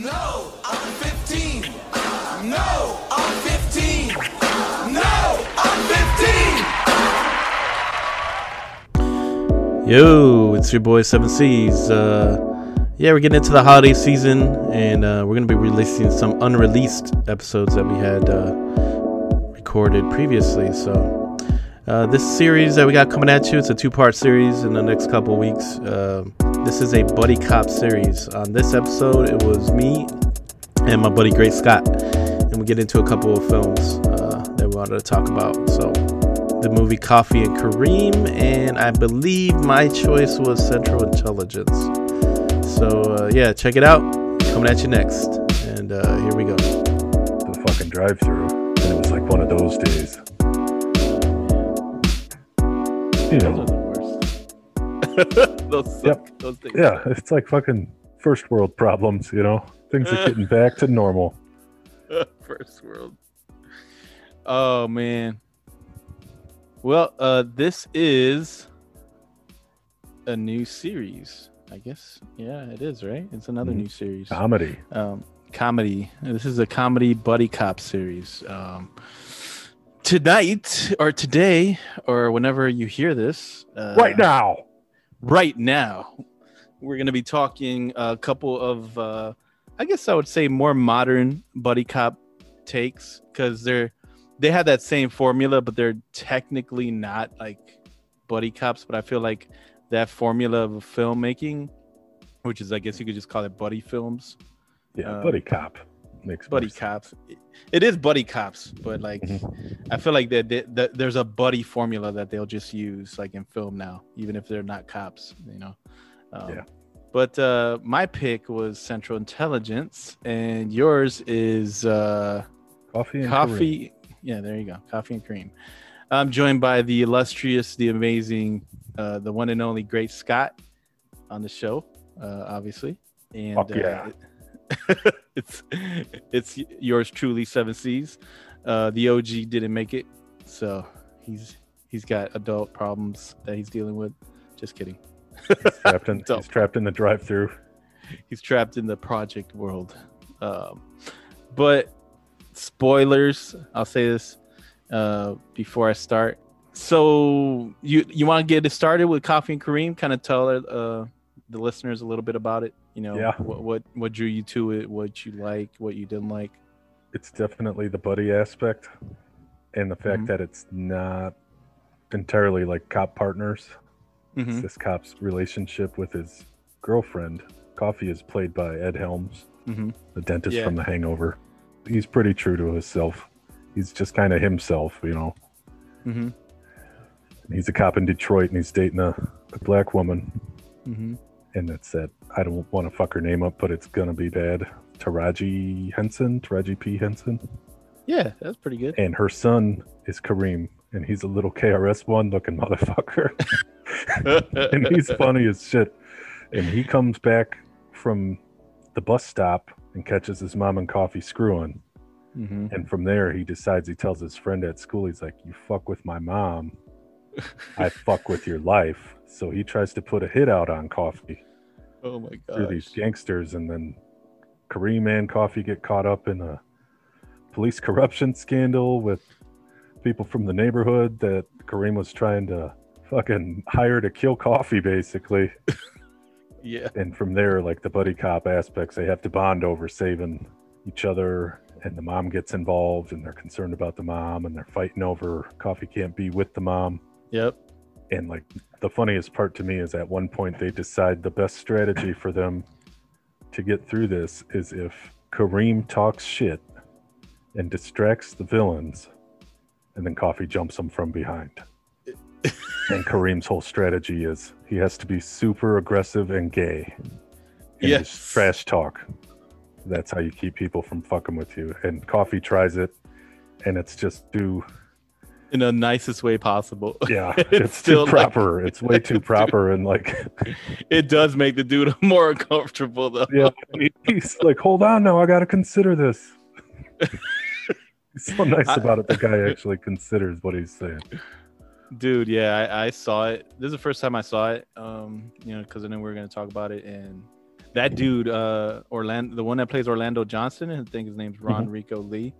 No, I'm 15. No, I'm 15. No, I'm 15. Yo, it's your boy Seven C's. Uh, yeah, we're getting into the holiday season, and uh, we're gonna be releasing some unreleased episodes that we had uh, recorded previously. So, uh, this series that we got coming at you, it's a two-part series in the next couple weeks. Uh, this is a buddy cop series. On this episode, it was me and my buddy Great Scott, and we get into a couple of films uh, that we wanted to talk about. So, the movie Coffee and Kareem, and I believe my choice was Central Intelligence. So uh, yeah, check it out. Coming at you next, and uh, here we go. the fucking drive through and it was like one of those days. You Those are know, the worst. those, suck. Yep. those things. yeah, it's like fucking first world problems, you know? Things are getting back to normal. First world. Oh man. Well, uh, this is a new series. I guess. Yeah, it is. Right. It's another Mhm. new series. Comedy. um, comedy. This is a comedy buddy cop series. Um, tonight or today or whenever you hear this, uh, right now. right now, we're going to be talking a couple of, uh, I guess I would say, more modern buddy cop takes because they're they have that same formula, but they're technically not like buddy cops. But I feel like that formula of filmmaking, which is I guess you could just call it buddy films Yeah, uh, buddy cop. Makes buddy sense. cops. It is buddy cops, but like Mhm. I feel like that, there's a buddy formula that they'll just use like in film now, even if they're not cops, you know. Um, Yeah. But uh, my pick was Central Intelligence, and yours is uh, Coffee and. Coffee. Yeah, there you go, Coffee and Kareem. I'm joined by the illustrious, the amazing, uh, the one and only Great Scott on the show, uh, obviously. And Fuck yeah. uh, it's it's yours truly, Seven C's. Uh, the OG didn't make it, so he's he's got adult problems that he's dealing with. Just kidding. He's trapped in, he's trapped in the drive through. he's trapped in the project world. Um, but spoilers, I'll say this uh, before I start. So you you want to get it started with Coffee and Kareem? Kind of tell uh, the listeners a little bit about it. You know, Yeah. what, what what drew you to it, what you like, what you didn't like. It's definitely the buddy aspect and the fact Mhm. that it's not entirely like cop partners. It's Mhm. this cop's relationship with his girlfriend. Coffee is played by Ed Helms, Mhm. the dentist Yeah. from The Hangover. He's pretty true to himself. He's just kind of himself, you know. Mhm. He's a cop in Detroit and he's dating a, a black woman. And that's that. I don't want to fuck her name up, but it's gonna be bad. Taraji Henson, Taraji P. Henson. Yeah, that's pretty good. And her son is Kareem, and he's a little KRS One looking motherfucker. and he's funny as shit. And he comes back from the bus stop and catches his mom and coffee screwing. Mhm. And from there, he decides he tells his friend at school, he's like, You fuck with my mom, I fuck with your life. So he tries to put a hit out on coffee Oh my god! through these gangsters. And then Kareem and coffee get caught up in a police corruption scandal with people from the neighborhood that Kareem was trying to fucking hire to kill coffee, basically. Yeah. and from there like the buddy cop aspects they have to bond over saving each other and the mom gets involved and they're concerned about the mom and they're fighting over coffee can't be with the mom Yep. and like the funniest part to me is at one point they decide the best strategy for them to get through this is if kareem talks shit and distracts the villains and then coffee jumps them from behind and kareem's whole strategy is he has to be super aggressive and gay and Yes. trash talk that's how you keep people from fucking with you and coffee tries it and it's just too In the nicest way possible. yeah It's it's, still too like- proper it's way too proper and like it does make the dude more uncomfortable though. yeah he- he's like hold on now i gotta consider this he's so nice I- about it the guy actually considers what he's saying Dude, yeah, I, I saw it. This is the first time I saw it. Um, you know, because I knew we were gonna talk about it, and that dude, uh, Orlando, the one that plays Orlando Johnson, I think his name's Ron Mhm. Rico Lee.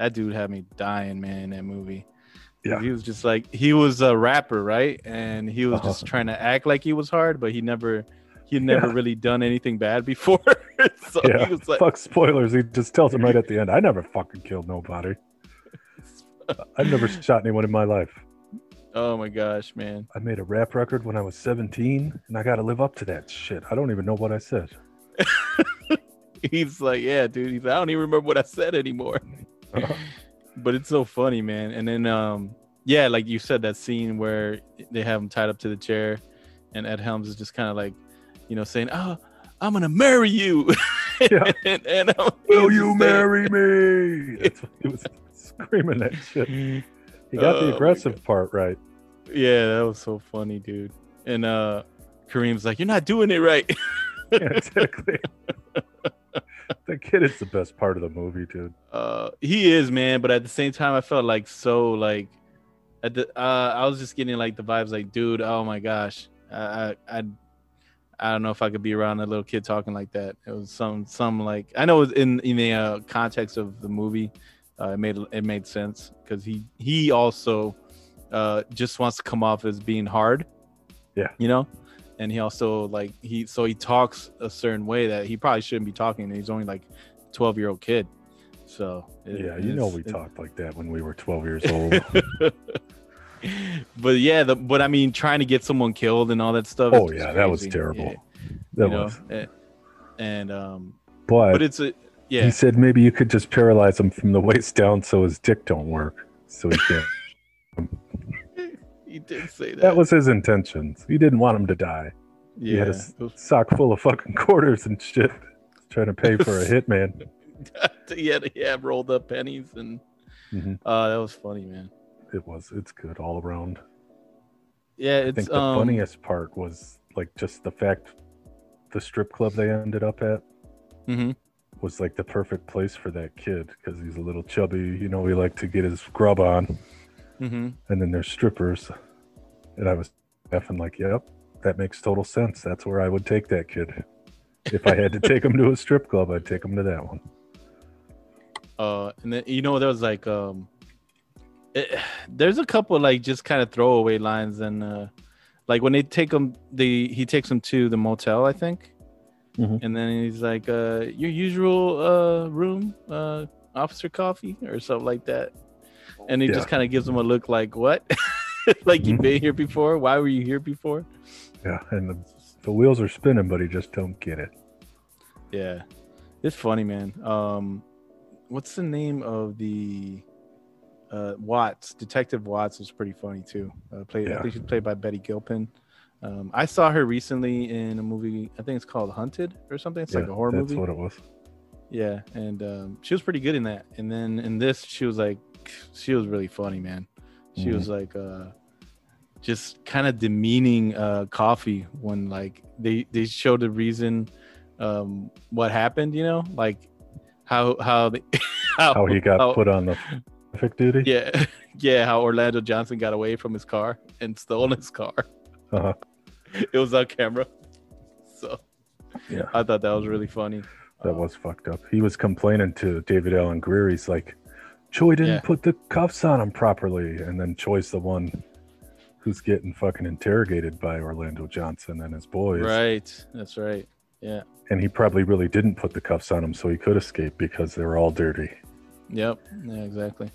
That dude had me dying, man, in that movie. Yeah. He was just like he was a rapper, right? And he was just Uh-huh. trying to act like he was hard, but he never he never Yeah. really done anything bad before. so Yeah. he was like Fuck spoilers. He just tells him right at the end, I never fucking killed nobody. I've never shot anyone in my life. Oh my gosh, man. I made a rap record when I was 17, and I got to live up to that shit. I don't even know what I said. He's like, yeah, dude. He's like, I don't even remember what I said anymore. Uh-huh. But it's so funny, man. And then, um, yeah, like you said, that scene where they have him tied up to the chair, and Ed Helms is just kind of like, you know, saying, "Oh, I'm gonna marry you." Yeah. and, and, Will you saying- marry me? That's what he was screaming that shit. He got Oh, the aggressive part right. Yeah, that was so funny, dude. And uh Kareem's like, "You're not doing it right." Yeah, exactly. The kid is the best part of the movie, dude. uh he is man but at the same time i felt like so like at the uh i was just getting like the vibes like dude oh my gosh i i i, I don't know if i could be around a little kid talking like that it was some some like i know in in the uh, context of the movie uh, it made it made sense because he he also uh just wants to come off as being hard Yeah. you know and he also like he so he talks a certain way that he probably shouldn't be talking he's only like 12 year old kid so it- Yeah, you know we talked like that when we were 12 years old. but yeah, the, but I mean, trying to get someone killed and all that stuff. Oh, yeah, that was terrible. Yeah, That you know, was. eh, and um, But, but it's a yeah, he said maybe you could just paralyze him from the waist down so his dick don't work. So he can't. He did say that. that was his intentions. He didn't want him to die. yeah, He had a was- sock full of fucking quarters and shit. Trying to pay for a hitman. he had yeah rolled up pennies and Mhm. uh, that was funny, man. It was. It's good all around. Yeah, I think the um, funniest part was like just the fact the strip club they ended up at mhm. was like the perfect place for that kid because he's a little chubby. You know, he liked to get his grub on, Mhm. and then there's strippers. And I was laughing like, "Yep, that makes total sense. That's where I would take that kid. If I had to take him to a strip club, I'd take him to that one." Uh, and then you know there was like um, it, there's a couple like just kind of throwaway lines and uh, like when they take him, the he takes him to the motel, I think, Mhm. and then he's like, uh, your usual uh room, uh, officer coffee or something like that, and he Yeah. just kind of gives him a look like what, like you've been here before? Why were you here before? Yeah, and the, the wheels are spinning, but he just don't get it. Yeah, it's funny, man. Um, what's the name of the uh, Watts? Detective Watts was pretty funny too. Uh, played, I Yeah. think she's played by Betty Gilpin. Um, I saw her recently in a movie. I think it's called Hunted or something. It's like a horror that's movie. That's what it was. Yeah, and um, she was pretty good in that. And then in this, she was like, she was really funny, man. She Mhm. was like, uh, just kind of demeaning uh, Coffee when like they they showed the reason um, what happened. You know, like how how they, How he got how- put on the traffic duty. Yeah, yeah. How Orlando Johnson got away from his car and stole his car. Uh-huh. It was on camera. So Yeah. I thought that was really funny. That was fucked up. He was complaining to David Alan Grier. He's like, Choi didn't Yeah. put the cuffs on him properly. And then Choi's the one who's getting fucking interrogated by Orlando Johnson and his boys. Right. That's right. Yeah. And he probably really didn't put the cuffs on him so he could escape because they were all dirty. Yep. Yeah, exactly.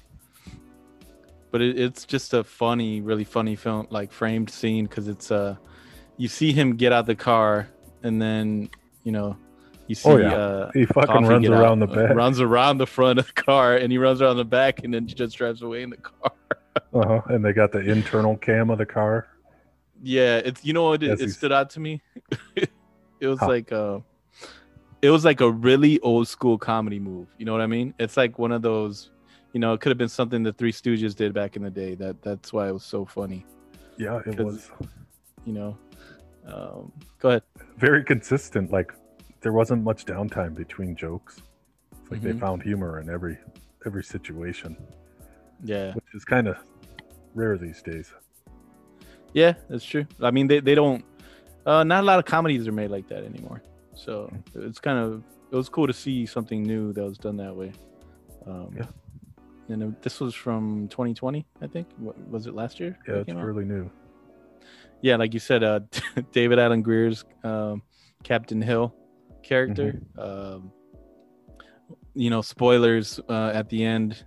But it, it's just a funny, really funny film, like framed scene because it's uh, you see him get out the car and then you know, you see Oh, yeah. uh, He fucking runs around out, the uh, back. runs around the front of the car, and he runs around the back, and then just drives away in the car. Uh-huh. And they got the internal cam of the car. Yeah, it's you know what it, it stood out to me. it was How? like uh it was like a really old school comedy move. You know what I mean? It's like one of those, you know, it could have been something the Three Stooges did back in the day. That that's why it was so funny. Yeah, it was You know, um, go ahead. very consistent. Like there wasn't much downtime between jokes. It's like they Mhm. found humor in every every situation, Yeah, which is kind of rare these days. yeah, that's true. I mean, they they don't. Uh, not a lot of comedies are made like that anymore. So it's kind of it was cool to see something new that was done that way. Um, Yeah. And this was from 2020, I think. What, was it last year? Yeah, it's out? fairly new. yeah, like you said, uh, David Alan Grier's um, Captain Hill character. Mm-hmm. Um, you know, spoilers uh, at the end.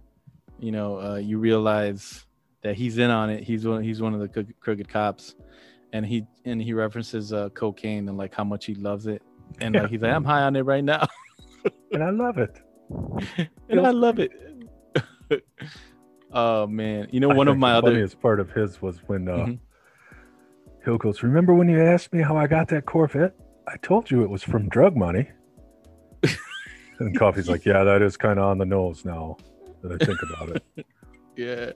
You know, uh, you realize that he's in on it. He's one. He's one of the crooked, crooked cops, and he and he references uh, cocaine and like how much he loves it, and Yeah. like he's like, I'm high on it right now, And I love it. and I love it. oh man, you know, I one of my the other. funniest part of his was when uh, Mhm. Hill goes, "Remember when you asked me how I got that Corvette? I told you it was from drug money." and Coffee's like, "Yeah, that is kind of on the nose now that I think about it." Yeah.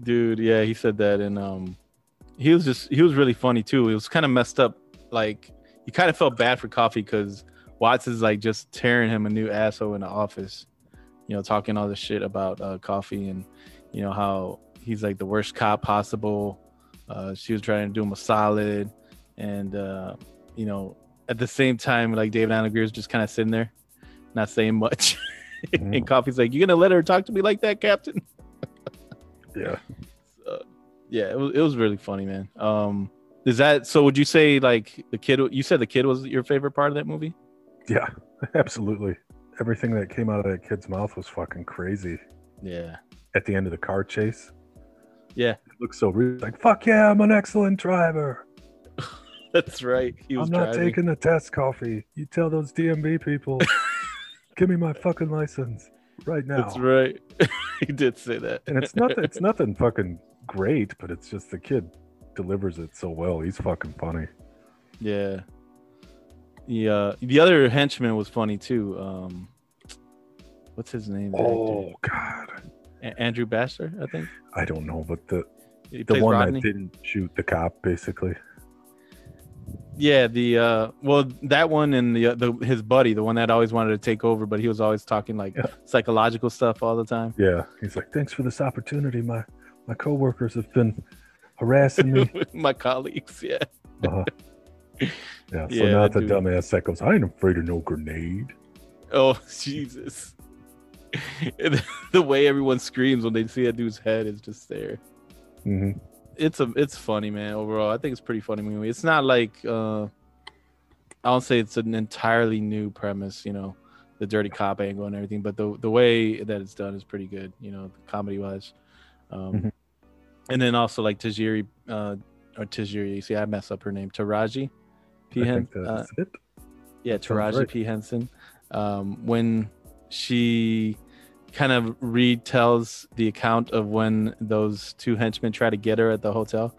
Dude, yeah, he said that and um he was just he was really funny too. It was kind of messed up. Like you kind of felt bad for Coffee because Watts is like just tearing him a new asshole in the office, you know, talking all this shit about uh Coffee and you know how he's like the worst cop possible. Uh she was trying to do him a solid and uh you know at the same time like David Alan is just kind of sitting there, not saying much. Mhm. and Coffee's like, You gonna let her talk to me like that, Captain? Yeah, uh, yeah, it was it was really funny, man. Um, is that so? Would you say like the kid? You said the kid was your favorite part of that movie? yeah, absolutely. Everything that came out of that kid's mouth was fucking crazy. Yeah, At the end of the car chase, yeah, it looks so real. Like, fuck yeah, I'm an excellent driver. That's right. He was I'm not driving. taking the test, Coffee. You tell those DMV people, give me my fucking license right now. That's right. he did say that. and it's nothing it's nothing fucking great but it's just the kid delivers it so well he's fucking funny yeah. The uh, the other henchman was funny too. Um, what's his name? oh god A- Andrew Baxter, I think. i don't know but the He the one Rodney. that didn't shoot the cop basically Yeah, the uh, well, that one and the, uh, the his buddy, the one that always wanted to take over, but he was always talking like Yeah. psychological stuff all the time. yeah he's like thanks for this opportunity my my coworkers have been harassing me My colleagues, yeah. uh-huh. yeah so Yeah, not the dude. dumbass that goes i ain't afraid of no grenade Oh Jesus! The way everyone screams when they see that dude's head is just there. hmm It's a it's funny, man. Overall, I think it's pretty funny movie. It's not like uh, I don't say it's an entirely new premise, you know, the dirty cop angle and everything, but the the way that it's done is pretty good, you know, comedy wise. Um, Mhm. And then also like Tajiri uh, or Tajiri, see, I mess up her name, Taraji P. i Hen- think uh, yeah, Taraji right. P. Henson. Um, when she kind of retells the account of when those two henchmen try to get her at the hotel,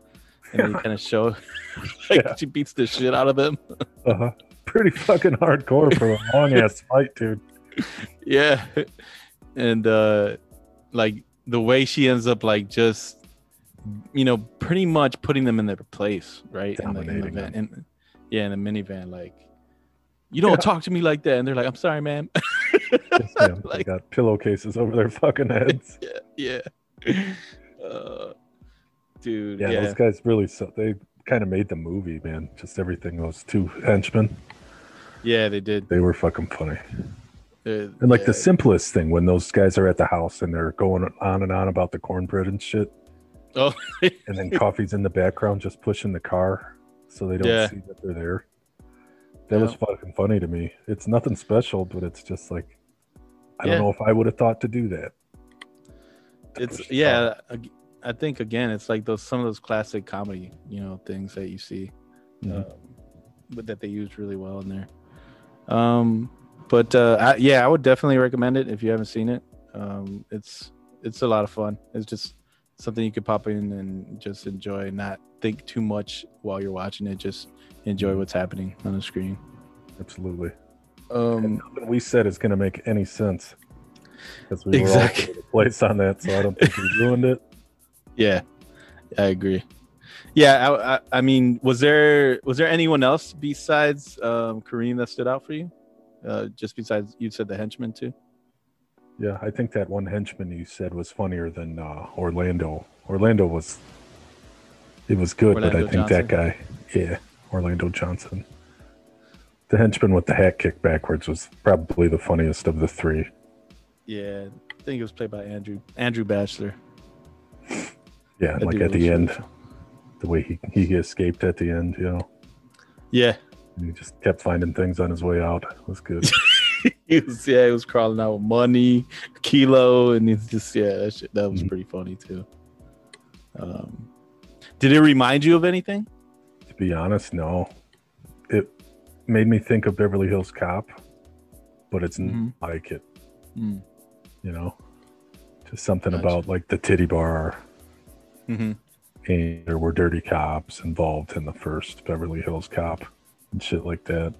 and they kind of show like Yeah. she beats the shit out of them. uh-huh pretty fucking hardcore for a long ass fight dude yeah, and uh, like the way she ends up like just you know pretty much putting them in their place, right? In the, in the van, in, yeah, in the minivan, like. You don't Yeah. talk to me like that, and they're like, "I'm sorry, ma'am." Them. they got pillowcases over their fucking heads yeah, yeah. Uh, dude, Yeah, yeah, those guys really so they kind of made the movie, man. Just everything. Those two henchmen, yeah, they did. they were fucking funny. Uh, And like yeah. the simplest thing when those guys are at the house and they're going on and on about the cornbread and shit, Oh, and then coffee's in the background just pushing the car so they don't Yeah. see that they're there. That was fucking funny to me. It's nothing special, but it's just like I Yeah. don't know if I would have thought to do that. To it's yeah. I think again, it's like those some of those classic comedy, you know, things that you see, Mhm. um, but that they used really well in there. Um, but uh, I, yeah, I would definitely recommend it if you haven't seen it. Um, it's it's a lot of fun. It's just something you could pop in and just enjoy, and not think too much while you're watching it. Just enjoy what's happening on the screen. Absolutely. Um, nothing we said is going to make any sense because we Exactly. were all over the place on that. So I don't think we ruined it. Yeah, I agree. Yeah, I, I, I mean, was there was there anyone else besides um, Kareem that stood out for you? Uh, just besides you said the henchman too. Yeah, I think that one henchman you said was funnier than uh, Orlando. Orlando was, it was good, but I think that guy, yeah, Orlando Johnson. The henchman with the hat kicked backwards was probably the funniest of the three. Yeah, I think it was played by Andrew Andrew Bachelor. Yeah, That like at the end, the way he, he escaped at the end, you know, Yeah, and he just kept finding things on his way out. It was good. he was yeah, he was crawling out with money, kilo, and he's just yeah, that shit, that was Mhm. pretty funny too. Um, did it remind you of anything? to be honest, no. It made me think of Beverly Hills Cop, but it's Mhm. like it, Mm. you know. Just something Gotcha. about like the titty bar, hmm and there were dirty cops involved in the first Beverly Hills Cop and shit like that.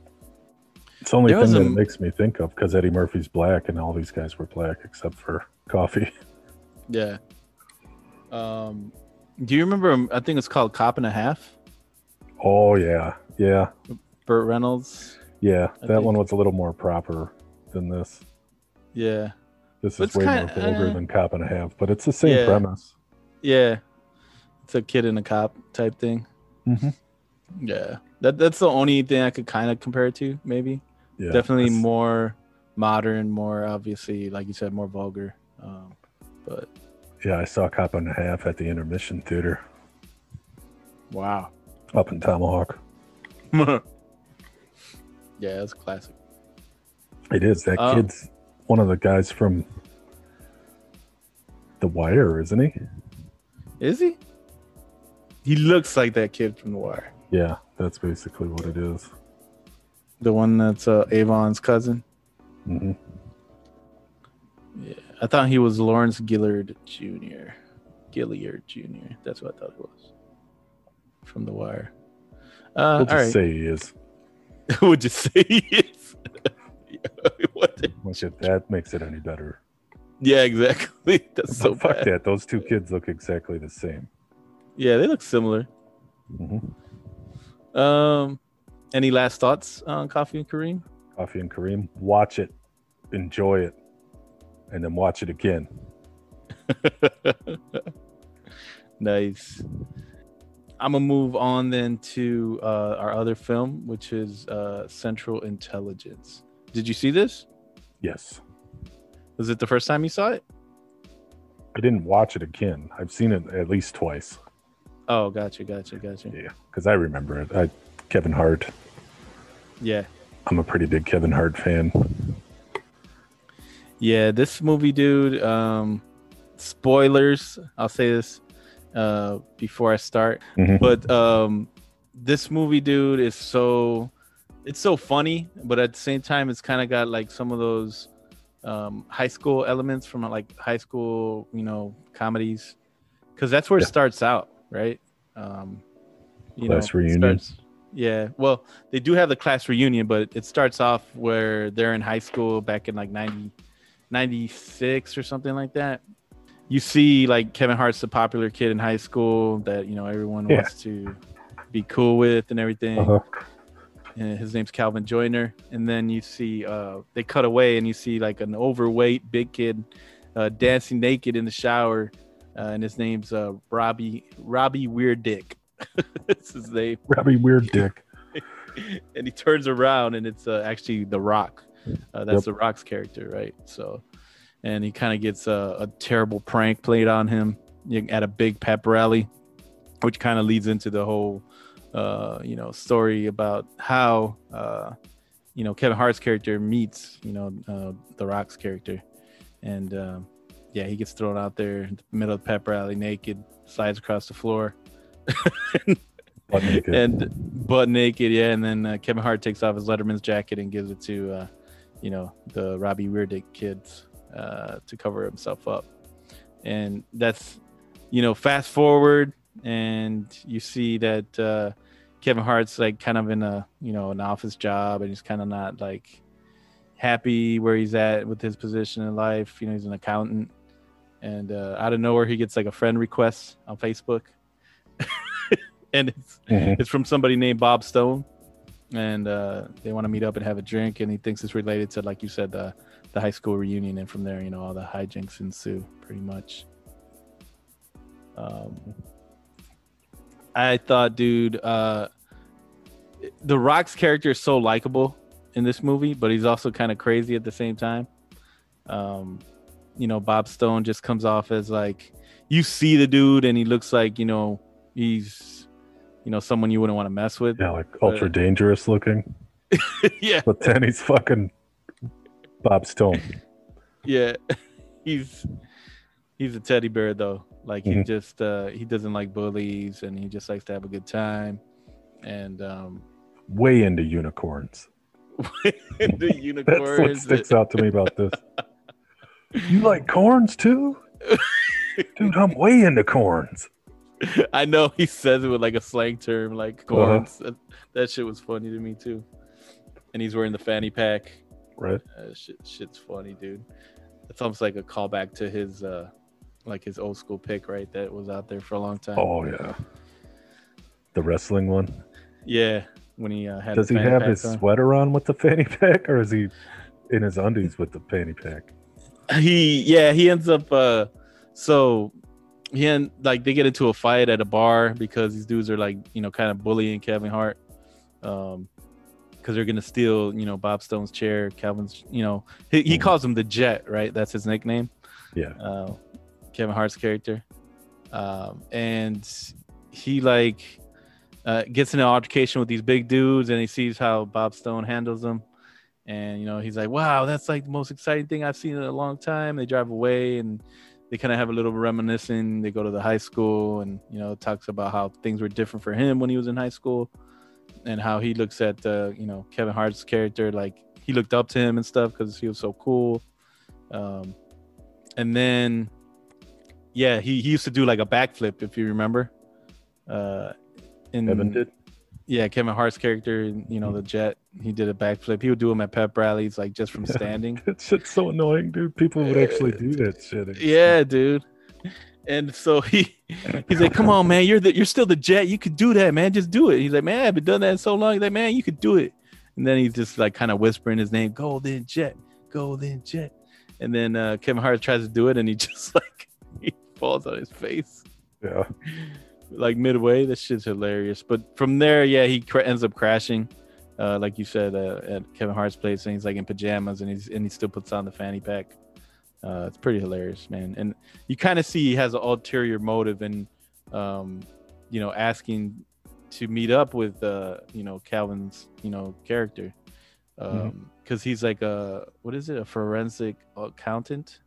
It's the only There thing that a- it makes me think of because Eddie Murphy's black and all these guys were black except for Coffee. Yeah. Um, do you remember? um, I think it's called Cop and a Half. Oh yeah, yeah, Burt Reynolds. yeah. I that think- one was a little more proper than this. Yeah, This is it's way kinda- more vulgar uh, than Cop and a Half, but it's the same Yeah. premise. yeah. It's a kid and a cop type thing. Mhm. Yeah, that that's the only thing I could kind of compare it to. Maybe Yeah, definitely more modern, more obviously, like you said, more vulgar. Um, but Yeah, I saw Cop and a Half at the Intermission Theater wow. up in Tomahawk. yeah, it's a classic. It is that Oh. kid's one of the guys from The Wire, isn't he? Is he? He looks like that kid from The Wire. Yeah, that's basically what it is. The one that's uh, Avon's cousin. hmm Yeah, I thought he was Lawrence Gillard Jr. Gilliard Jr. That's what I thought it was from The Wire. Uh, We'll just all right, say he is. we'll just say what the- Look that makes it any better. yeah, exactly. That's so fuck bad. that. Those two kids look exactly the same. Yeah, they look similar. hmm Um, any last thoughts on Coffee and Kareem? Coffee and Kareem, watch it, enjoy it, and then watch it again. nice. I'm gonna move on then to uh, our other film, which is uh, Central Intelligence. Did you see this? Yes. Was it the first time you saw it? I didn't watch it again. I've seen it at least twice. Oh, gotcha, gotcha, gotcha. Yeah, because I remember it. I, Kevin Hart. Yeah, I'm a pretty big Kevin Hart fan. yeah. This movie, dude. Um, spoilers. I'll say this uh, before I start. Mhm. but um this movie dude is so it's so funny but at the same time it's kind of got like some of those um high school elements from like high school you know comedies because that's where it starts out right um you Class know, reunion. starts- yeah well they do have the class reunion but it starts off where they're in high school back in like 90 96 or something like that you see like Kevin Hart's the popular kid in high school that you know everyone Yeah. wants to be cool with and everything. Uh-huh. And his name's Calvin Joyner. And then you see uh, they cut away and you see like an overweight big kid uh, dancing naked in the shower, uh, and his name's uh, Robbie Robbie Weird Dick. That's his name. Robbie Weird Dick. and he turns around and it's uh, actually the rock uh, that's Yep. the rock's character right so and he kind of gets a, a terrible prank played on him at a big pep rally which kind of leads into the whole uh, you know story about how uh, you know kevin hart's character meets you know uh, the rock's character and um, yeah he gets thrown out there in the middle of the pep rally naked slides across the floor Butt naked. and butt naked, yeah. And then uh, Kevin Hart takes off his Letterman's jacket and gives it to, uh, you know, the Robbie Weirdick kids uh, to cover himself up. And that's, you know, fast forward, and you see that uh, Kevin Hart's like kind of in a, you know, an office job, and he's kind of not like happy where he's at with his position in life. You know, he's an accountant, and uh, out of nowhere, he gets like a friend request on Facebook. and it's Mhm. it's from somebody named Bob Stone, and uh, they want to meet up and have a drink. And he thinks it's related to, like you said, the the high school reunion. And from there, you know, all the hijinks ensue, pretty much. Um, I thought, dude, uh, the Rock's character is so likable in this movie, but he's also kind of crazy at the same time. Um, you know, Bob Stone just comes off as like you see the dude, and he looks like you know he's you know someone you wouldn't want to mess with. Yeah, like ultra dangerous looking. yeah, But then he's fucking Bob Stone. yeah. he's he's a teddy bear though. Like he Mhm. just uh he doesn't like bullies, and he just likes to have a good time. And um, Way into unicorns. the That's what sticks out to me about this. You like corns too? Dude, I'm way into corns. I know he says it with like a slang term, like Uh-huh. corns. That, that shit was funny to me too. And he's wearing the fanny pack. Right? Uh, shit, shit's funny, dude. It's almost like a callback to his, uh like his old school pick, right? That was out there for a long time. Oh yeah. The wrestling one. yeah, when he uh, had. Does he have his on. sweater on with the fanny pack, or is he in his undies with the fanny pack? he yeah he ends up uh so he and like they get into a fight at a bar because these dudes are like you know kind of bullying Kevin Hart um because they're gonna steal you know Bob Stone's chair Calvin's you know he, he Mhm. calls him the Jet right? That's his nickname. Yeah. uh, Kevin Hart's character. Um and he like uh, gets in an altercation with these big dudes and he sees how Bob Stone handles them. And you know he's like wow that's like the most exciting thing i've seen in a long time. They drive away and they kind of have a little reminiscing. They go to the high school and you know talks about how things were different for him when he was in high school and how he looks at uh, you know kevin hart's character like he looked up to him and stuff because he was so cool um, and then yeah he, he used to do like a backflip if you remember uh in Evan did. yeah, Kevin Hart's character, you know, the jet, he did a backflip. He would do them at pep rallies, like just from Yeah. standing. That shit's so annoying, dude. People would actually do that shit. Yeah, dude. And so he he's like, "Come on, man, you're the you're still the jet. You could do that, man. Just do it." He's like, "Man, I've been doing that so long. He's like, man, you could do it." And then he's just like kind of whispering his name, "Golden Jet, Golden Jet." And then uh, Kevin Hart tries to do it, and he just like he falls on his face. Yeah. like midway. this shit's hilarious. But from there, yeah, he cra- ends up crashing, uh, like you said, uh, at Kevin Hart's place, and he's like in pajamas, and he's and he still puts on the fanny pack. Uh, it's pretty hilarious, man. And you kind of see he has an ulterior motive in, um, you know, asking to meet up with, uh, you know, Calvin's, you know, character, um, because he's like a what is it, a forensic accountant.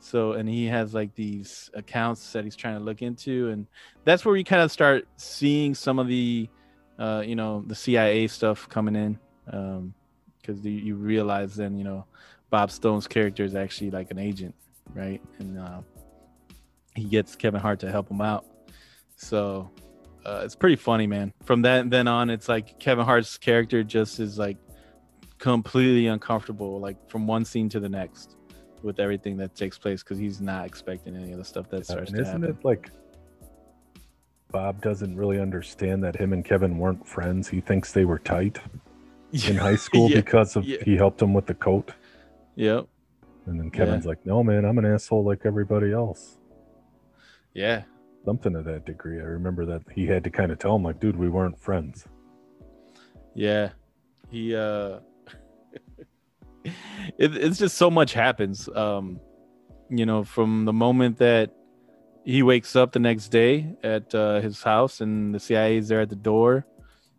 So and he has like these accounts that he's trying to look into, and that's where you kind of start seeing some of the, uh, you know, the CIA stuff coming in, because you, you realize then you know Bob Stone's character is actually like an agent, right? And uh, he gets Kevin Hart to help him out. So uh, it's pretty funny, man. From that then on, it's like Kevin Hart's character just is like completely uncomfortable, like from one scene to the next, with everything that takes place because he's not expecting any of the stuff that Yeah, starts and isn't it like Bob doesn't really understand that him and Kevin weren't friends? He thinks they were tight in high school Yeah, because of he helped him with the coat. Yep. And then Kevin's like, "No, man, I'm an asshole like everybody else." Yeah. Something to that degree. I remember that he had to kind of tell him, like, "Dude, we weren't friends." Yeah. He uh it, it's just so much happens. Um you know, from the moment that he wakes up the next day at uh, his house and the CIA is there at the door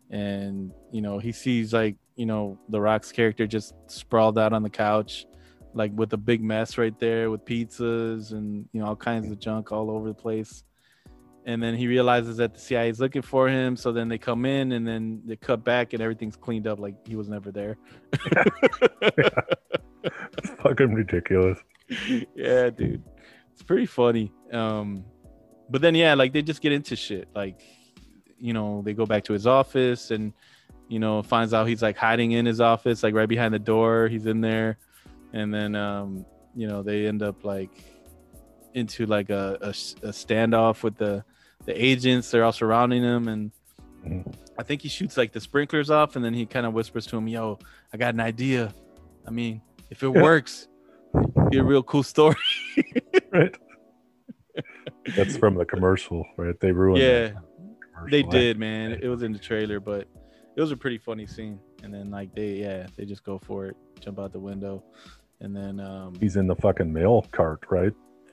and you know, he sees like, you know, the Rock's character just sprawled out on the couch like with a big mess right there with pizzas and you know all kinds of junk all over the place and then he realizes that the CIA is looking for him. So then they come in, and then they cut back, and everything's cleaned up like he was never there. It's fucking ridiculous. yeah, dude, it's pretty funny. Um, but then yeah, like they just get into shit. Like, you know, they go back to his office, and you know, finds out he's like hiding in his office, like right behind the door. He's in there, and then um, you know, they end up like into like a, a, a standoff with the the agents. They're all surrounding him, and Mhm. I think he shoots like the sprinklers off, and then he kind of whispers to him, "Yo, I got an idea. I mean, if it works, it'd be a real cool story." Right. That's from the commercial, right? They ruined. yeah, they did, man. It was in the trailer, but it was a pretty funny scene. and then like they yeah they just go for it, jump out the window, and then um He's in the fucking mail cart, right?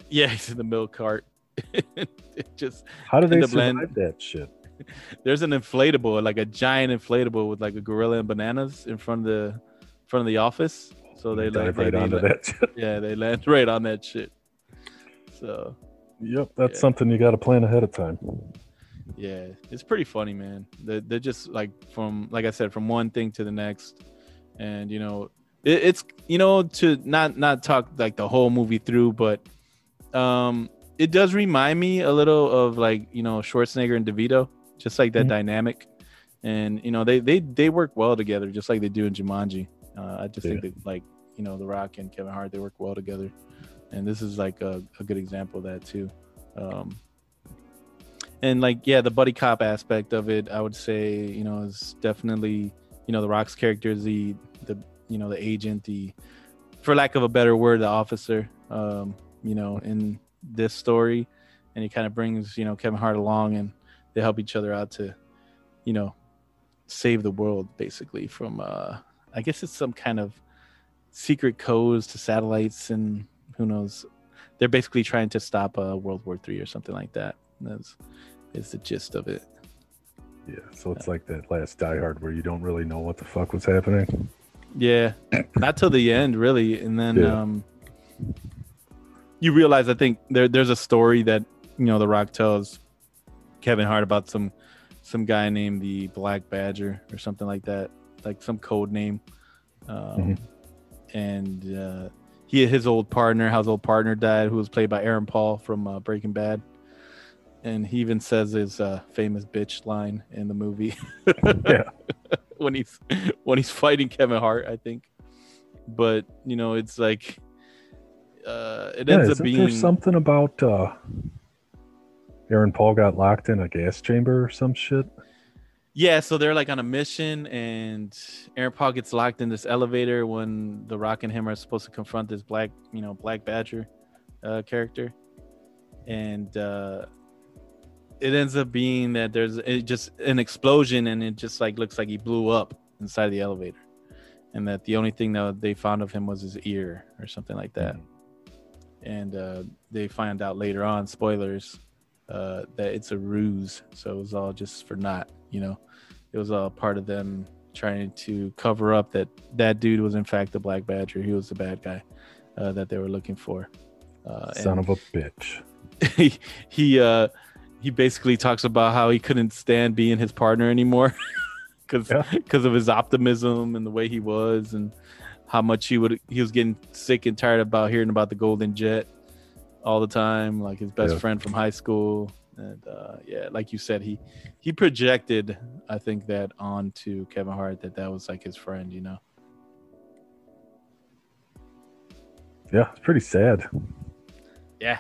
yeah he's in the milk cart. it just How do they the survive blend. that shit? there's an inflatable like a giant inflatable with like a gorilla and bananas in front of the front of the office. So they like dive they, right they onto la- that shit. yeah they land right on that shit. So Yep, that's Yeah. something you got to plan ahead of time. Yeah, it's pretty funny, man. They're, they're just like from, like I said, from one thing to the next, and you know, it, it's you know to not not talk like the whole movie through, but um, it does remind me a little of like you know Schwarzenegger and DeVito, just like that Mhm. dynamic, and you know they they they work well together, just like they do in Jumanji. Uh, I just think that like you know The Rock and Kevin Hart they work well together, and this is like a, a good example of that too. Um, and like yeah the buddy cop aspect of it i would say you know is definitely you know the rock's character is the the you know the agent the for lack of a better word the officer um you know in this story. And he kind of brings you know kevin hart along and they help each other out to you know save the world basically from uh i guess it's some kind of secret codes to satellites and who knows. They're basically trying to stop uh, world war three or something like that. That's is the gist of it. Yeah, so it's like that last Die Hard where you don't really know what the fuck was happening. Yeah, not till the end, really, and then Yeah. um, you realize I think there there's a story that you know The Rock tells Kevin Hart about some some guy named the Black Badger or something like that, like some code name, um, Mhm. and uh, he his old partner, how his old partner died, who was played by Aaron Paul from uh, Breaking Bad. And he even says his uh, famous bitch line in the movie. Yeah. when he's when he's fighting Kevin Hart, I think. But you know, it's like uh it Yeah, ends up being there something about uh, Aaron Paul got locked in a gas chamber or some shit? Yeah, so they're like on a mission and Aaron Paul gets locked in this elevator when the Rock and him are supposed to confront this black, you know, Black Badger uh character. And uh it ends up being that there's it just an explosion and it just like looks like he blew up inside the elevator. And that the only thing that they found of him was his ear or something like that. And uh they find out later on, spoilers, uh that it's a ruse. So it was all just for naught, you know it was all part of them trying to cover up that that dude was in fact the black badger he was the bad guy uh, that they were looking for uh, Son of a bitch. he he uh he basically talks about how he couldn't stand being his partner anymore because Yeah. because of his optimism and the way he was and how much he would he was getting sick and tired about hearing about the golden jet all the time like his best Yeah. friend from high school and uh yeah like you said he he projected i think that onto kevin hart that that was like his friend you know Yeah, it's pretty sad. Yeah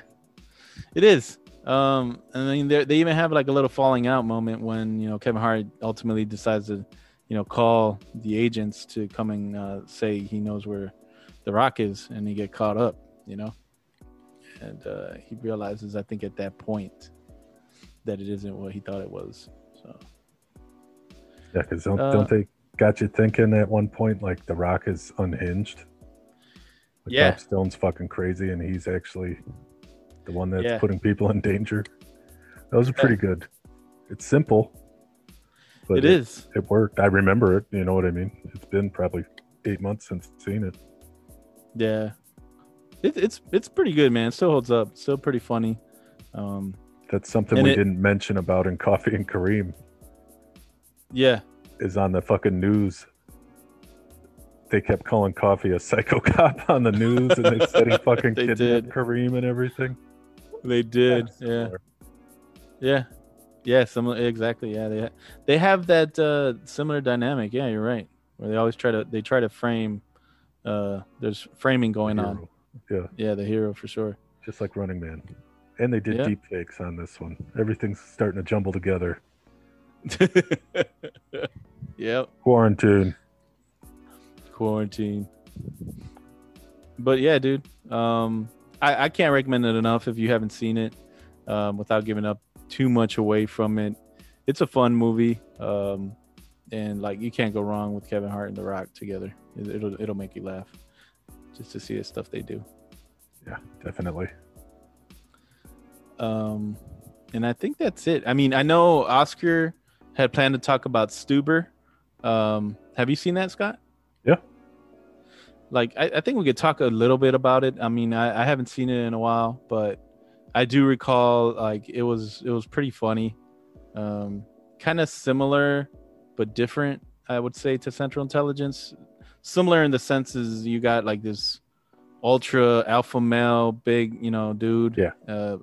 it is. Um, I mean, they they even have like a little falling out moment when you know Kevin Hart ultimately decides to, you know, call the agents to come and uh, say he knows where the Rock is, and he get caught up, you know, and uh, he realizes, I think, at that point, that it isn't what he thought it was. So Yeah, because don't, Uh, don't they got you thinking at one point like The Rock is unhinged? Like Yeah. Bob Stone's fucking crazy, and he's actually the one that's Yeah. putting people in danger. Those are pretty good. It's simple, but it is. It worked. I remember it. You know what I mean? It's been probably eight months since seen it. Yeah. It, it's it's pretty good, man. It still holds up. Still pretty funny. Um, That's something we it- didn't mention about in Coffee and Kareem yeah. is on the fucking news. They kept calling Coffee a psycho cop on the news, and they said he fucking kidnapped did. Kareem and everything. They did. Yeah. Yeah, yeah, similar exactly. Yeah, they ha- they have that uh, similar dynamic. Yeah, you're right. Where they always try to they try to frame. Uh, there's framing going on. Yeah, Yeah, the hero for sure. just like Running Man. And they did Yeah. deep fakes on this one. Everything's starting to jumble together. yep, Quarantine. quarantine. But yeah, dude. Um, I I can't recommend it enough if you haven't seen it. Um, without giving up too much away from it. It's a fun movie. Um, and like you can't go wrong with Kevin Hart and The Rock together. It- It'll it'll make you laugh just to see the stuff they do. Yeah, definitely. Um, and I think that's it. I mean, I know Oscar had planned to talk about Stuber. Um, have you seen that, Scott? Yeah. Like, I, I think we could talk a little bit about it. I mean, I, I haven't seen it in a while, but I do recall like it was it was pretty funny. Um, kind of similar but different, I would say, to Central Intelligence. Similar in the senses you got like this ultra alpha male, big, you know, dude. Yeah. Uh,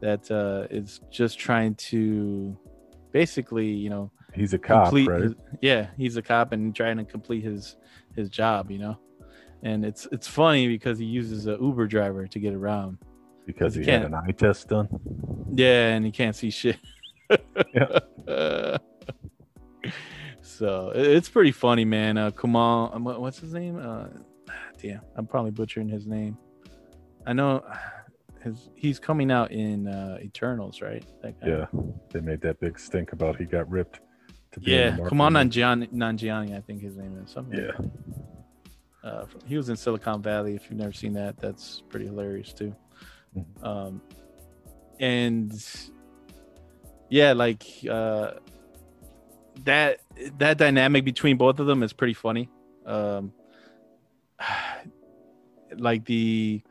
that uh, is just trying to basically, you know, He's a cop, complete right? yeah he's a cop and trying to complete his his job you know and it's it's funny because he uses a uber driver to get around because you he had an eye test done. yeah and he can't see shit Yeah. so it's pretty funny man uh Kamal um, what's his name uh damn i'm probably butchering his name i know his he's coming out in uh eternals right that guy Yeah, they made that big stink about he got ripped. To be yeah Kamal. Nanjiani, Nanjiani i think his name is something Yeah, that. Uh, he was in Silicon Valley. If you've never seen that, that's pretty hilarious too. Mhm. Um, and yeah, like uh, that that dynamic between both of them is pretty funny. Um, like the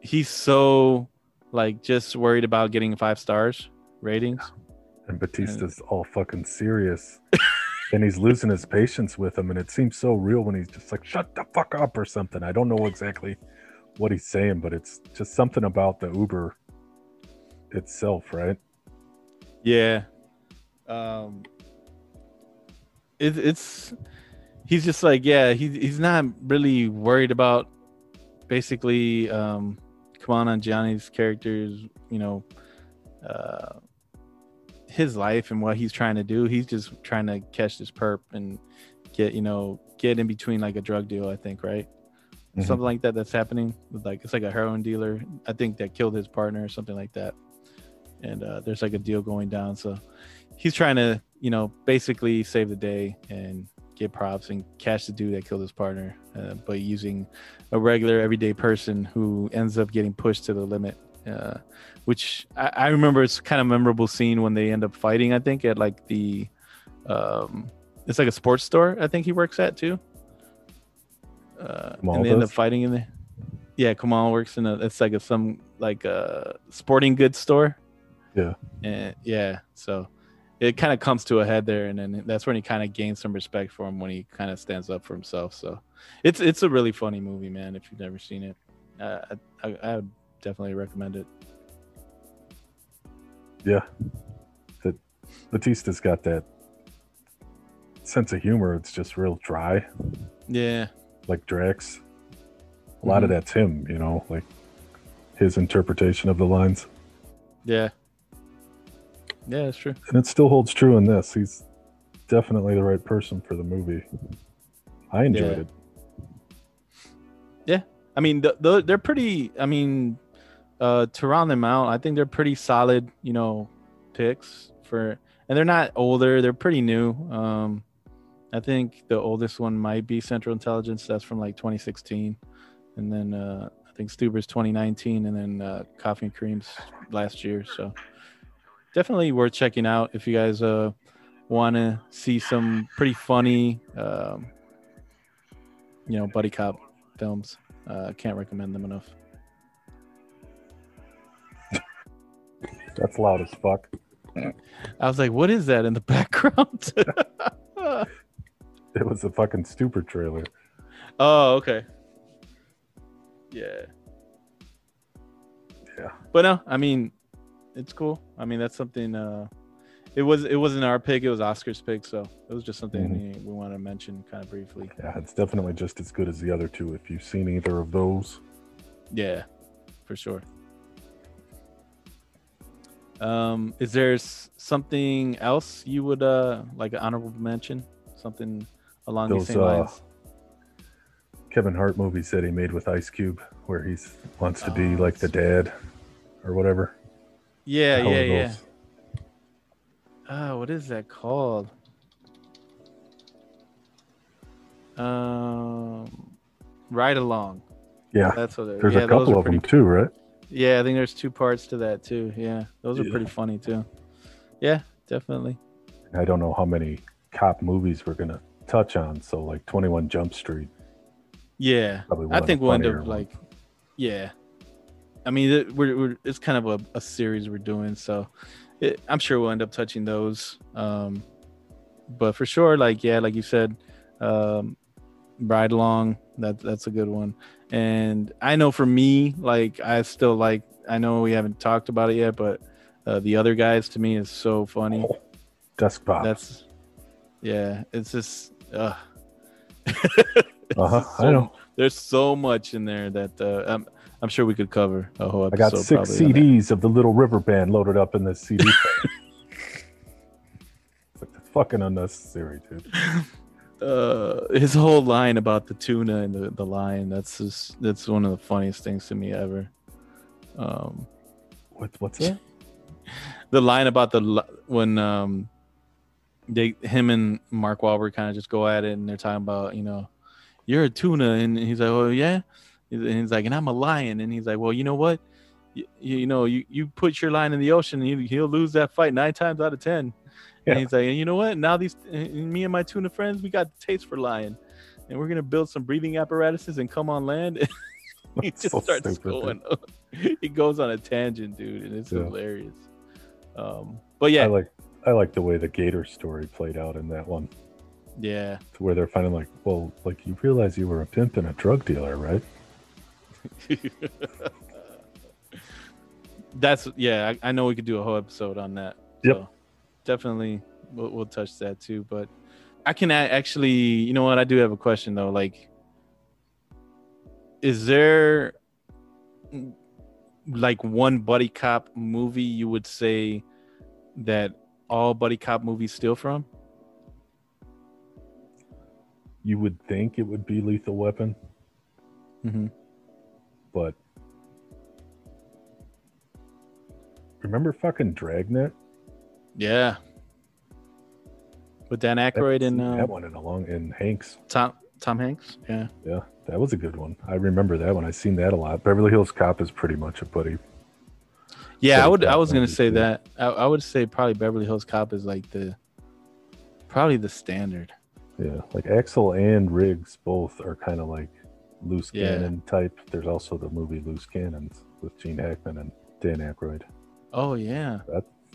he's so like just worried about getting five stars ratings. and Bautista's all fucking serious, and he's losing his patience with him, and it seems so real when he's just like, "Shut the fuck up" or something. I don't know exactly what he's saying, but it's just something about the Uber itself, right? Yeah. Um it, it's he's just like yeah, he, he's not really worried about basically um Kamal Nanjiani's characters, you know, uh his life and what he's trying to do. He's just trying to catch this perp and get, you know, get in between like a drug deal, I think, right? Mhm. Something like that that's happening with like it's like a heroin dealer, I think that killed his partner or something like that and uh, there's like a deal going down. So he's trying to, you know, basically save the day and get props and catch the dude that killed his partner, uh, but using a regular everyday person who ends up getting pushed to the limit. Uh, which I, I remember it's kind of memorable scene when they end up fighting. I think at like the, um, it's like a sports store. I think he works at too. Uh, Kamal and they end up fighting in there. Yeah, Kamal works in a. It's like a some like a sporting goods store Yeah. and yeah so it kind of comes to a head there and then that's when he kind of gains some respect for him when he kind of stands up for himself so it's it's a really funny movie man if you've never seen it uh, I, I, I would definitely recommend it Yeah, that Bautista's got that sense of humor. It's just real dry, yeah like Drax. A lot of Mhm. that's him, you know, like his interpretation of the lines. yeah yeah that's true and it still holds true in this. He's definitely the right person for the movie. I enjoyed Yeah. it. Yeah. I mean, the, the, they're pretty. I mean, uh, to round them out, I think they're pretty solid. You know, picks for, and they're not older. They're pretty new. Um, I think the oldest one might be Central Intelligence. That's from like 2016, and then uh, I think Stuber's 2019, and then uh, Coffee and Kareem's last year. So definitely worth checking out if you guys uh, want to see some pretty funny, um, you know, buddy cop films. Uh, can't recommend them enough. That's loud as fuck. I was like, what is that in the background? It was a fucking stupid trailer. oh, okay. Yeah. Yeah. But no, I mean, it's cool. I mean, that's something. Uh, it was it wasn't our pick. It was Oscar's pick, so it was just something Mhm. we, we want to mention kind of briefly. Yeah, it's definitely just as good as the other two if you've seen either of those. Yeah, for sure. Um, is there something else you would uh like an honorable mention? Something along these Those, same uh, lines? Kevin Hart movies that he made with Ice Cube where he wants to be Oh, like the dad or whatever. Yeah, yeah, yeah. Ah, what is that called? Um, Ride Along. Yeah, That's what. It, there's yeah, a couple of them too, right? Yeah, I think there's two parts to that too. Yeah, those are Yeah. pretty funny too. Yeah, definitely. I don't know how many cop movies we're gonna touch on. So like 21 Jump Street. Yeah, I think we'll end up like, yeah. I mean, it, we're, we're it's kind of a, a series we're doing, so it, I'm sure we'll end up touching those. Um, but for sure, like yeah, like you said, um, Ride Along, that that's a good one. And I know for me, like I still like. I know we haven't talked about it yet, but uh, the other guys to me is so funny. Oh, Desk Pop. That's yeah, it's just. Uh, Uh-huh, so- I know. There's so much in there that uh, I'm, I'm sure we could cover a whole I episode. got six. CDs of the Little River Band loaded up in this CD. player. it's like that's fucking unnecessary, dude. Uh, his whole line about the tuna and the, the lion. That's just that's one of the funniest things to me ever. Um, What, what's that? the line about the when um they him and Mark Wahlberg kind of just go at it and they're talking about you know you're a tuna and he's like oh yeah and he's like and I'm a lion and he's like well you know what you, you know you, you put your line in the ocean and he, he'll lose that fight nine times out of ten Yeah. and he's like and you know what? Now these me and my tuna friends we got the taste for lion and we're gonna build some breathing apparatuses and come on land. He just so starts stupid, going he goes on a tangent dude and it's Yeah. hilarious. Um but yeah. I like I like the way the Gator story played out in that one, yeah. To where they're finding like, well, like you realize you were a pimp and a drug dealer, right? that's yeah I, I know we could do a whole episode on that Yep. Definitely we'll, we'll touch that too but i can actually you know what i do have a question though like is there like one buddy cop movie you would say that all buddy cop movies steal from You would think it would be Lethal Weapon, mm-hmm. but remember fucking Dragnet? Yeah with dan Aykroyd and uh, that one in a long and Hanks. tom tom hanks yeah Yeah, that was a good one. I remember that one. I've seen that a lot. Beverly Hills Cop is pretty much a buddy. Yeah, I would. I was gonna say too. that. I, I would say probably Beverly Hills Cop is like the, probably the standard. Yeah, like Axel and Riggs both are kind of like loose Yeah. cannon type. There's also the movie Loose Cannons with Gene Hackman and Dan Aykroyd. Oh yeah,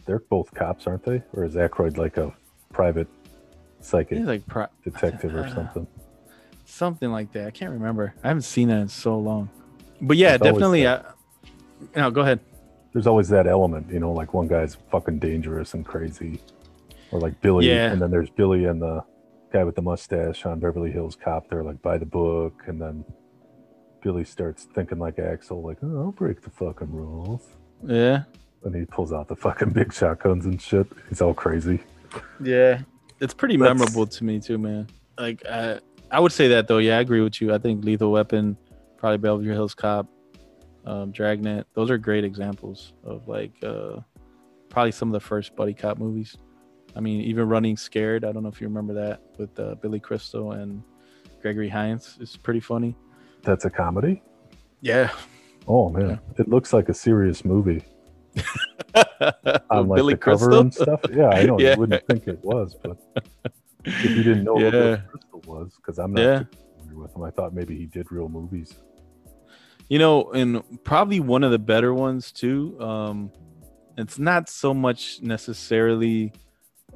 They're both cops, aren't they? Or is Aykroyd like a private psychic he's like pro- detective or uh, something? something like that. I can't remember. I haven't seen that in so long. But yeah, always definitely. I, no, go ahead. There's always that element, you know, like one guy's fucking dangerous and crazy, or like Billy, Yeah. and then there's Billy and the guy with the mustache on Beverly Hills Cop. They're like by the book, and then Billy starts thinking like Axel, like, oh, I'll break the fucking rules. Yeah, And he pulls out the fucking big shotguns and shit. He's all crazy. yeah. It's pretty That's- memorable to me too, man. Like I, I would say that though. Yeah, I agree with you. I think Lethal Weapon, probably Beverly Hills Cop, um, Dragnet. Those are great examples of like uh, probably some of the first buddy cop movies. I mean, even Running Scared. I don't know if you remember that with uh, Billy Crystal and Gregory Hines. It's pretty funny. That's a comedy. Yeah. Oh man, it looks like a serious movie on like Billy the cover Crystal. and stuff. Yeah, I know Yeah. you wouldn't think it was, but if you didn't know Yeah. what Billy Crystal was, because I'm not Yeah. familiar with him, I thought maybe he did real movies. You know, and probably one of the better ones too. Um, it's not so much necessarily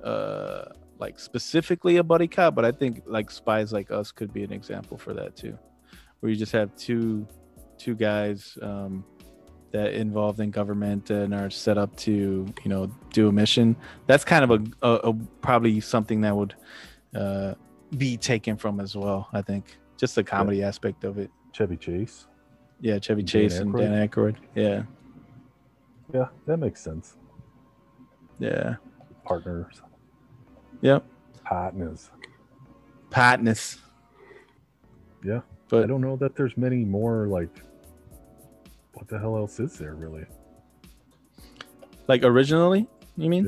uh like specifically a buddy cop, but I think like Spies Like Us could be an example for that too, where you just have two two guys um, that involved in government and are set up to you know do a mission. That's kind of a, a, a probably something that would uh, be taken from as well. I think just the comedy aspect of it. Chevy Chase. Yeah, Chevy Dan Chase and Aykroyd? Dan Aykroyd. Yeah, Yeah, that makes sense. yeah, Partners, yep. partners. Patness. Yeah, but I don't know that there's many more like. What the hell else is there really? like originally, you mean?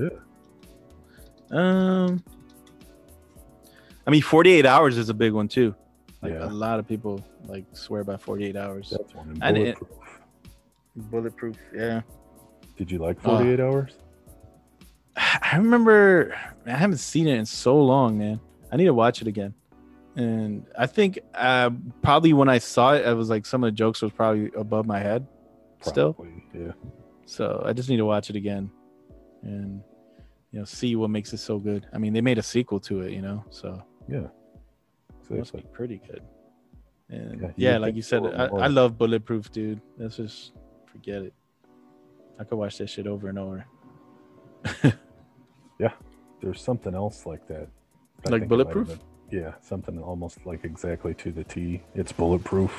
Yeah, Um, I mean, 48 hours is a big one too. Like Yeah. a lot of people like swear by 48 hours. That's one. And I didn't- Bulletproof. Bulletproof. Yeah. Did you like Uh, 48 hours? I remember I haven't seen it in so long, man. I need to watch it again. And I think uh, probably when I saw it, I was like some of the jokes was probably above my head still. Yeah. So I just need to watch it again and you know see what makes it so good. I mean, they made a sequel to it, you know, so Yeah. it must be pretty good. And Yeah, yeah, like you said, I, I love Bulletproof, dude. Let's just forget it. I could watch that shit over and over. Yeah, there's something else like that. I Like think it might have Bulletproof? been- Yeah, something almost like exactly to the T. It's bulletproof.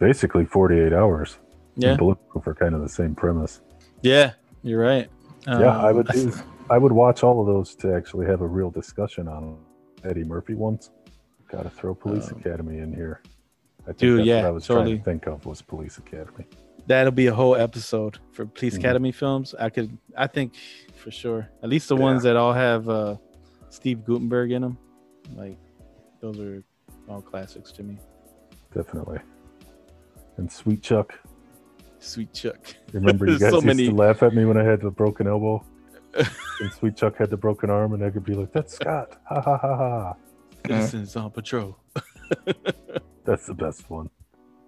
Basically, 48 hours. And Yeah, Bulletproof are kind of the same premise. yeah, you're right. yeah, I Um, would do. I would watch all of those to actually have a real discussion on Eddie Murphy ones. Got to throw Police Um, Academy in here. I think dude, that's yeah, what I was trying totally. to think of was Police Academy. That'll be a whole episode for Police Mhm. Academy films. I could, I think, for sure. At least the Yeah. ones that all have uh, Steve Guttenberg in them. Like, those are all classics to me. Definitely. And Sweetchuck. Sweetchuck. Remember, you guys so used many- to laugh at me when I had the broken elbow, and Sweetchuck had the broken arm, and I could be like, "That's Scott!" Ha ha ha ha. Citizens on patrol. That's the best one.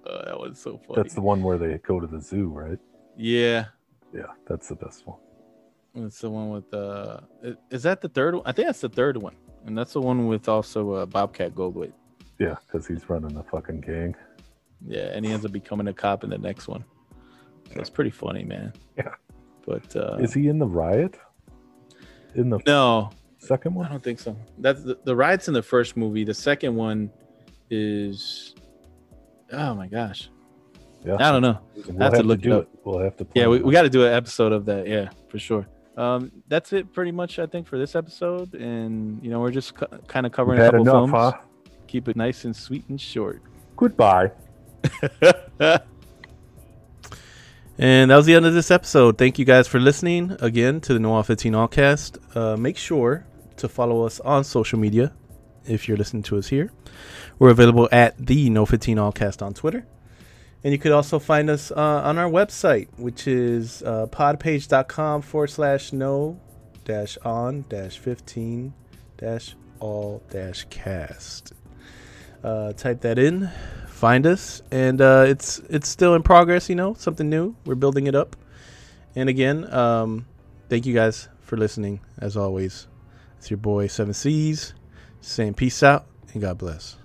Uh, that was so funny. That's the one where they go to the zoo, right? yeah, Yeah, that's the best one. it's the one with uh, is that the third one? I think that's the third one, and that's the one with also uh, Bobcat Goldthwait. Yeah, because he's running the fucking gang. Yeah, and he ends up becoming a cop in the next one. So it's pretty funny, man. Yeah. But uh, Is he in the riot? In the no, second one? I don't think so. That's the, the riots in the first movie. The second one is oh my gosh, Yeah. I don't know. We'll have to look it do up. We'll have to. Yeah, we, we got to do an episode of that. Yeah, for sure. Um, that's it pretty much, I think, for this episode. And you know, we're just cu- kind of covering a couple enough, films. huh? Keep it nice and sweet and short. Goodbye. And that was the end of this episode. Thank you guys for listening again to the Noir 15 Allcast. Uh, make sure to follow us on social media if you're listening to us here. We're available at the No 15 Allcast on Twitter. And you could also find us uh, on our website, which is uh, podpage.com forward slash no dash on dash 15 dash all dash cast. Uh, type that in, find us, and uh, it's it's still in progress. You know, something new. We're building it up. And again, um, thank you guys for listening. As always, it's your boy Seven Seas saying peace out and God bless.